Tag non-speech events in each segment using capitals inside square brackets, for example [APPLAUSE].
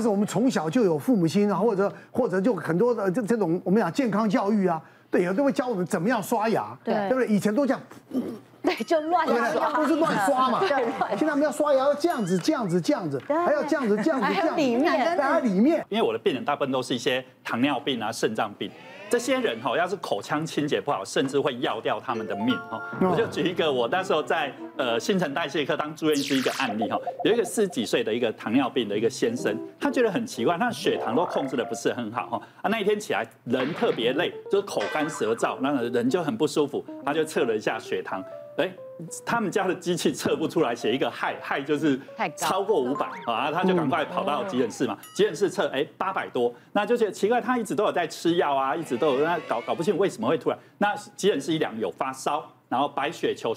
其实我们从小就有父母亲啊，或者或者就很多的这这种我们讲健康教育啊，对，有都会教我们怎么样刷牙，对，对不对？以前都这样，[LAUGHS] 对，就乱刷，都是乱刷嘛。[LAUGHS] 对，现在我们要刷牙要这样子，这样子，这样子，还要这样子，这样子，这样子，里面，在里面。因为我的病人大部分都是一些糖尿病啊、肾脏病。这些人哈，要是口腔清洁不好，甚至会要掉他们的命哈。我就举一个，我那时候在呃新陈代谢科当住院医师一个案例哈，有一个四十几岁的一个糖尿病的一个先生，他觉得很奇怪，他血糖都控制的不是很好哈。啊，那一天起来人特别累，就是口干舌燥，那个人就很不舒服，他就测了一下血糖，哎。他们家的机器测不出来，写一个氦，氦就是超过五百啊，他就赶快跑到急诊室嘛，急诊室测，哎，八百多，那就觉得奇怪，他一直都有在吃药啊，一直都有，那搞搞不清为什么会突然，那急诊室一量有发烧。然后白血球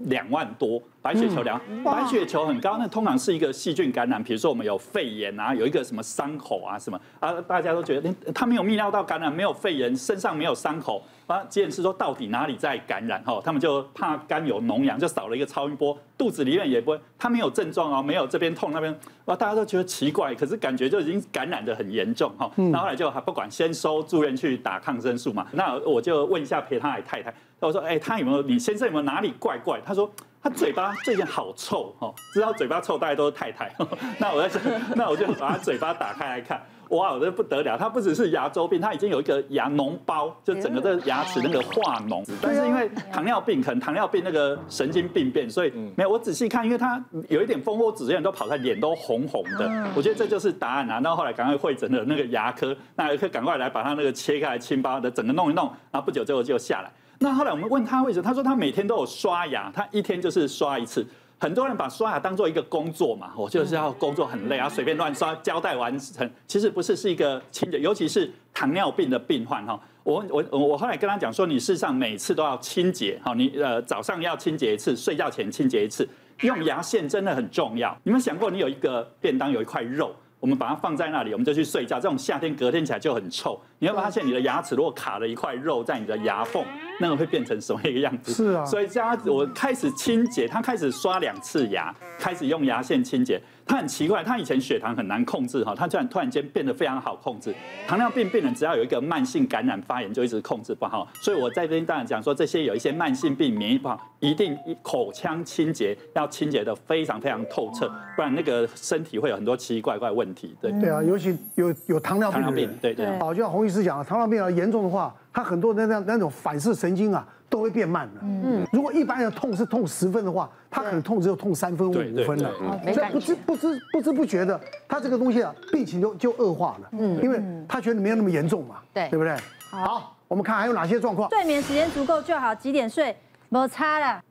两万多，白血球量，白血球很高，那通常是一个细菌感染，比如说我们有肺炎啊，有一个什么伤口啊什么啊，大家都觉得他没有泌尿道感染，没有肺炎，身上没有伤口啊，急诊室说到底哪里在感染哈，他们就怕肝有脓疡，就扫了一个超音波，肚子里面也不会，他没有症状哦，没有这边痛那边，哇，大家都觉得奇怪，可是感觉就已经感染的很严重哈，然后后来就还不管，先收住院去打抗生素嘛，那我就问一下陪他的太太。我说，哎，他有没有？你先生有没有哪里怪怪？他说，他嘴巴最近好臭，哦，知道嘴巴臭，大家都是太太。[LAUGHS] 那我在想，那我就把他嘴巴打开来看，哇，我这不得了，他不只是牙周病，他已经有一个牙脓包，就整个这个牙齿那个化脓。但是因为糖尿病，可能糖尿病那个神经病变，所以没有。我仔细看，因为他有一点蜂窝组织炎都跑出来，脸都红红的。我觉得这就是答案啊。然后后来赶快会诊的那个牙科，那牙科赶快来把他那个切开来清包的整个弄一弄，然后不久之后就下来。那后来我们问他为什么，他说他每天都有刷牙，他一天就是刷一次。很多人把刷牙当做一个工作嘛，我就是要工作很累啊，随便乱刷，交代完成。其实不是，是一个清洁，尤其是糖尿病的病患哈。我我我后来跟他讲说，你事实上每次都要清洁，好，你呃早上要清洁一次，睡觉前清洁一次，用牙线真的很重要。你们想过，你有一个便当有一块肉？我们把它放在那里，我们就去睡觉。这种夏天隔天起来就很臭。你会发现你的牙齿如果卡了一块肉在你的牙缝，那个会变成什么一个样子？是啊。所以这样我开始清洁，他开始刷两次牙，开始用牙线清洁。他很奇怪，他以前血糖很难控制哈，他突然突然间变得非常好控制。糖尿病病人只要有一个慢性感染发炎，就一直控制不好。所以我在这边当然讲说，这些有一些慢性病免疫不好，一定口腔清洁要清洁的非常非常透彻，不然那个身体会有很多奇奇怪怪问题。对对啊，尤其有有糖尿病糖尿病，对对。哦，就像洪医师讲的，糖尿病要严重的话，他很多那那那种反射神经啊。都会变慢了。嗯，如果一般人痛是痛十分的话，他可能痛只有痛三分五分了。所以不知不知不知不觉的，他这个东西啊，病情就就恶化了。嗯，因为他觉得没有那么严重嘛。对，对不对？好，我们看还有哪些状况。睡眠时间足够就好，几点睡？没差了。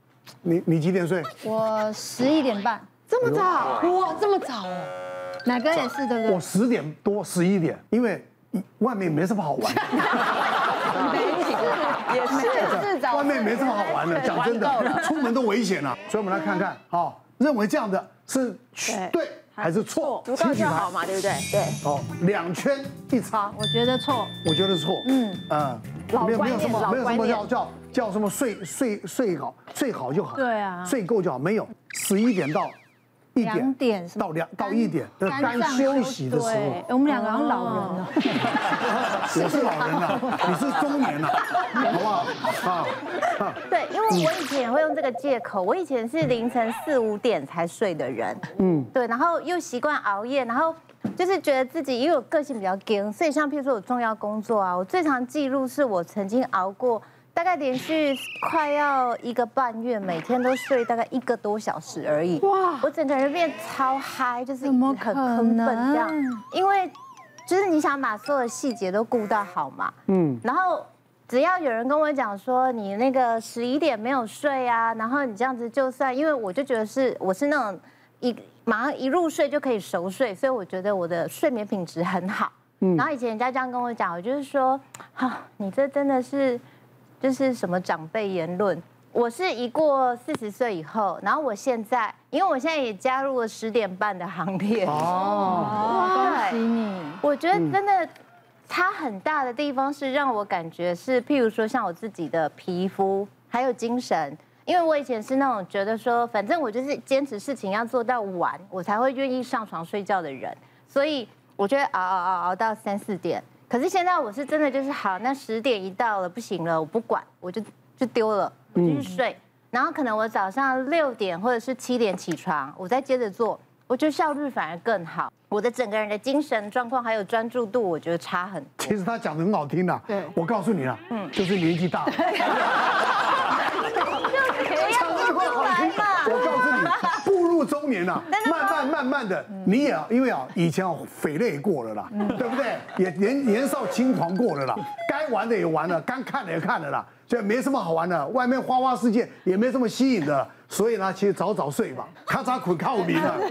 你你几点睡？我十一点半。这么早？哇，这么早哦。哪个也是对不对？我十点多十一点，因为外面没什么好玩。[LAUGHS] 也是，是外面没这么好玩的，讲真的，出门都危险了。所以我们来看看，好，认为这样的是对还是错？足够就好嘛，对不对？对。好，两圈一插，我觉得错。我觉得错。嗯嗯，没有没有什么没有什么叫叫叫什么睡睡睡好睡好就好。对啊，睡够就好，没有十一点到。两点到两到一点的该休息的时候，我们两个好像老人了。[LAUGHS] 我是老人了，[LAUGHS] 你是中年了，[LAUGHS] 好不好？啊，对，因为我以前也会用这个借口，我以前是凌晨四五点才睡的人，嗯，对，然后又习惯熬夜，然后就是觉得自己因为我个性比较硬，所以像譬如说我重要工作啊，我最常记录是我曾经熬过。大概连续快要一个半月，每天都睡大概一个多小时而已。哇！我整个人变超嗨，就是很亢奋这样。因为就是你想把所有的细节都顾到好嘛。嗯。然后只要有人跟我讲说你那个十一点没有睡啊，然后你这样子就算，因为我就觉得是我是那种一马上一入睡就可以熟睡，所以我觉得我的睡眠品质很好。嗯。然后以前人家这样跟我讲，我就是说，好，你这真的是。就是什么长辈言论，我是一过四十岁以后，然后我现在，因为我现在也加入了十点半的行列哦，恭喜你！我觉得真的差很大的地方是让我感觉是，譬如说像我自己的皮肤还有精神，因为我以前是那种觉得说，反正我就是坚持事情要做到晚，我才会愿意上床睡觉的人，所以。我觉得熬熬熬熬到三四点。可是现在我是真的就是好，那十点一到了不行了，我不管，我就就丢了，我就去睡。嗯、然后可能我早上六点或者是七点起床，我再接着做，我觉得效率反而更好。我的整个人的精神状况还有专注度，我觉得差很多。其实他讲的很好听的，对，我告诉你了，嗯，就是年纪大了。[LAUGHS] [LAUGHS] 慢慢慢慢的，你也因为啊，以前啊，匪类过了啦，[LAUGHS] 对不对？也年年少轻狂过了啦，[LAUGHS] 该玩的也玩了，该看的也看了啦，就没什么好玩的，外面花花世界也没什么吸引的，所以呢，其实早早睡吧，咔嚓捆靠名了，对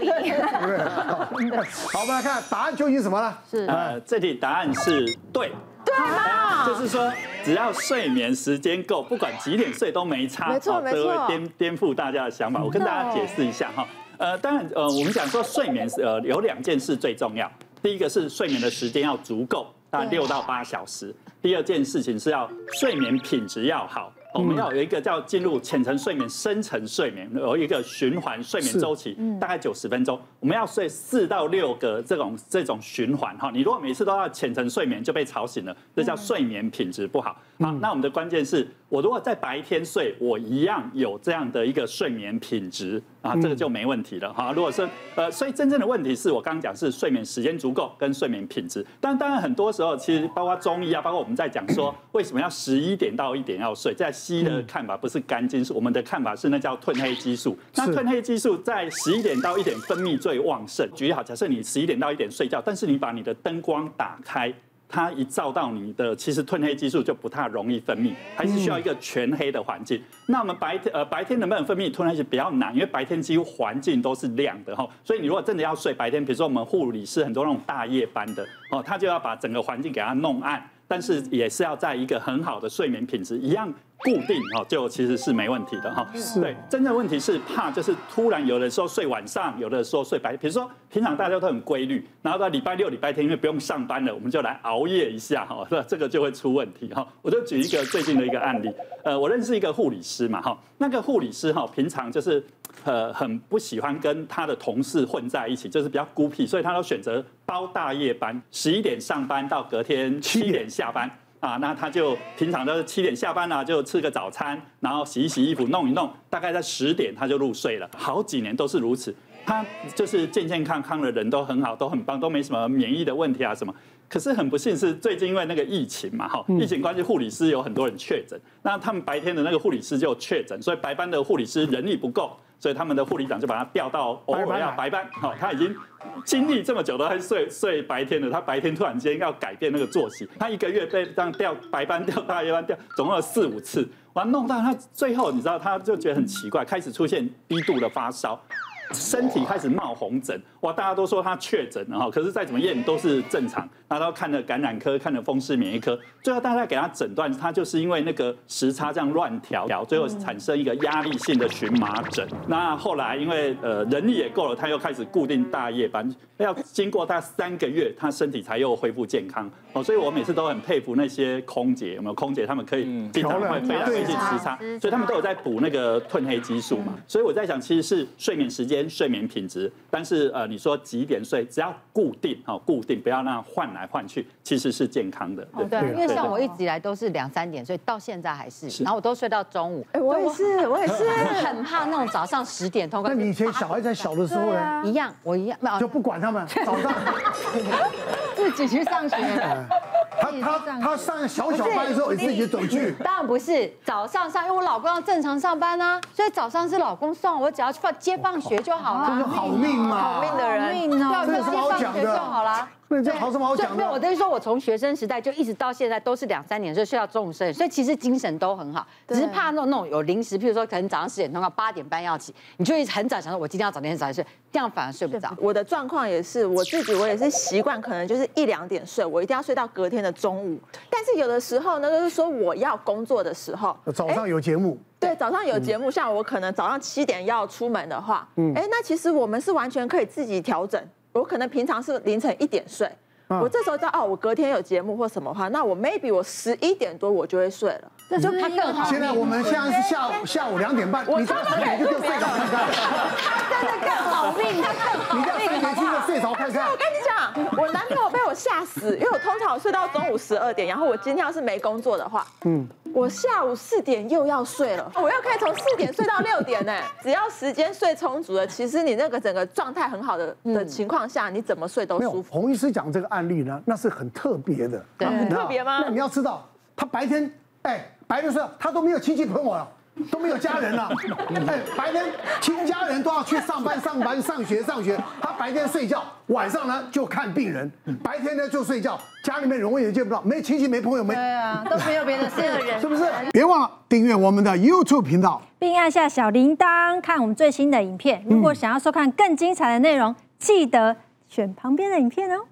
不对？好，我们来看答案究竟是什么呢？是呃，这题答案是对。对吗？就是说，只要睡眠时间够，不管几点睡都没差。没错没错。颠颠覆大家的想法。我跟大家解释一下哈。呃，当然呃，我们讲说睡眠是呃有两件事最重要。第一个是睡眠的时间要足够，大概六到八小时。第二件事情是要睡眠品质要好。我们要有一个叫进入浅层睡眠、深层睡眠，有一个循环睡眠周期，大概九十分钟。我们要睡四到六个这种这种循环哈。你如果每次都要浅层睡眠就被吵醒了，这叫睡眠品质不好。好，那我们的关键是我如果在白天睡，我一样有这样的一个睡眠品质啊，这个就没问题了哈。如果是呃，所以真正的问题是我刚刚讲是睡眠时间足够跟睡眠品质。但当然很多时候其实包括中医啊，包括我们在讲说 [COUGHS] 为什么要十一点到一点要睡，在西医的看法不是肝经，是我们的看法是那叫褪黑激素。那褪黑激素在十一点到一点分泌最旺盛。举例好，假设你十一点到一点睡觉，但是你把你的灯光打开。它一照到你的，其实褪黑激素就不太容易分泌，还是需要一个全黑的环境。那我们白天呃白天能不能分泌褪黑激素比较难，因为白天几乎环境都是亮的哈，所以你如果真的要睡白天，比如说我们护理师很多那种大夜班的哦，他就要把整个环境给它弄暗。但是也是要在一个很好的睡眠品质一样固定哦，就其实是没问题的哈。对，真正问题是怕就是突然有的时候睡晚上，有的时候睡白天。比如说平常大家都很规律，然后到礼拜六、礼拜天因为不用上班了，我们就来熬夜一下哈，那这个就会出问题哈。我就举一个最近的一个案例，呃，我认识一个护理师嘛哈，那个护理师哈平常就是。呃，很不喜欢跟他的同事混在一起，就是比较孤僻，所以他都选择包大夜班，十一点上班到隔天七点下班啊。那他就平常都是七点下班啊，就吃个早餐，然后洗一洗衣服，弄一弄，大概在十点他就入睡了。好几年都是如此，他就是健健康康的人都很好，都很棒，都没什么免疫的问题啊什么。可是很不幸是最近因为那个疫情嘛，哈，疫情关系护理师有很多人确诊，那他们白天的那个护理师就确诊，所以白班的护理师人力不够。所以他们的护理长就把他调到偶尔要白班，好，他已经经历这么久都还睡睡白天的，他白天突然间要改变那个作息，他一个月被这样调白班调大夜班调，总共有四五次，完弄到他最后，你知道他就觉得很奇怪，开始出现低度的发烧。身体开始冒红疹，哇！大家都说他确诊了哈，可是再怎么验都是正常。然后看了感染科，看了风湿免疫科，最后大家给他诊断，他就是因为那个时差这样乱调调，最后产生一个压力性的荨麻疹。那后来因为呃人力也够了，他又开始固定大夜班，要经过他三个月，他身体才又恢复健康。哦，所以我每次都很佩服那些空姐，有没有空姐？他们可以经常会飞来飞去时差，所以他们都有在补那个褪黑激素嘛。所以我在想，其实是睡眠时间、睡眠品质，但是呃，你说几点睡，只要固定哦，固定，不要那样换来换去，其实是健康的。对，对，因为像我一直以来都是两三点睡，到现在还是，然后我都睡到中午。哎，我也是，我也是，[LAUGHS] 很怕那种早上十点通。那你以前小孩在小的时候呢？一样，我一样，就不管他们，早上 [LAUGHS] 自己去上学。[LAUGHS] 他他他上小小班的时候，你自己走去？当然不是，早上上，因为我老公要正常上班啊，所以早上是老公送，我只要去放接放学就好了。真是好命嘛，好命的人，要接放学就好了。[LAUGHS] 那这好什么好讲的？没有，我等于说，我从学生时代就一直到现在都是两三点睡，睡到中午十点，所以其实精神都很好，只是怕那种那种有临时，譬如说可能早上十点钟到八点半要起，你就一直很早想说，我今天要早点早点睡，这样反而睡不着。我的状况也是，我自己我也是习惯，可能就是一两点睡，我一定要睡到隔天的中午。但是有的时候呢，就是说我要工作的时候，早上有节目，对，早上有节目，像我可能早上七点要出门的话，嗯，哎，那其实我们是完全可以自己调整。我可能平常是凌晨一点睡。我这时候知道哦，我隔天有节目或什么话，那我 maybe 我十一点多我就会睡了，这就他更好。现在我们现在是下午下午两点半，你这样三点就睡着看看。[LAUGHS] 他真的更好命，他更好命。你这样三点就睡着看看。我跟你讲，我男朋友被。我吓死，因为我通常睡到中午十二点，然后我今天要是没工作的话，嗯，我下午四点又要睡了，我又可以从四点睡到六点呢。只要时间睡充足了，其实你那个整个状态很好的的情况下，你怎么睡都舒服。洪医师讲这个案例呢，那是很特别的，对，很特别吗？那你要知道，他白天哎白天睡，他都没有亲戚朋友了。都没有家人了，哎，白天亲家人都要去上班、上班、上学、上学，他白天睡觉，晚上呢就看病人，白天呢就睡觉，家里面人也见不到，没亲戚、没朋友、没对啊，都没有别的事的人，是不是？别忘了订阅我们的 YouTube 频道，并按下小铃铛看我们最新的影片。如果想要收看更精彩的内容，记得选旁边的影片哦。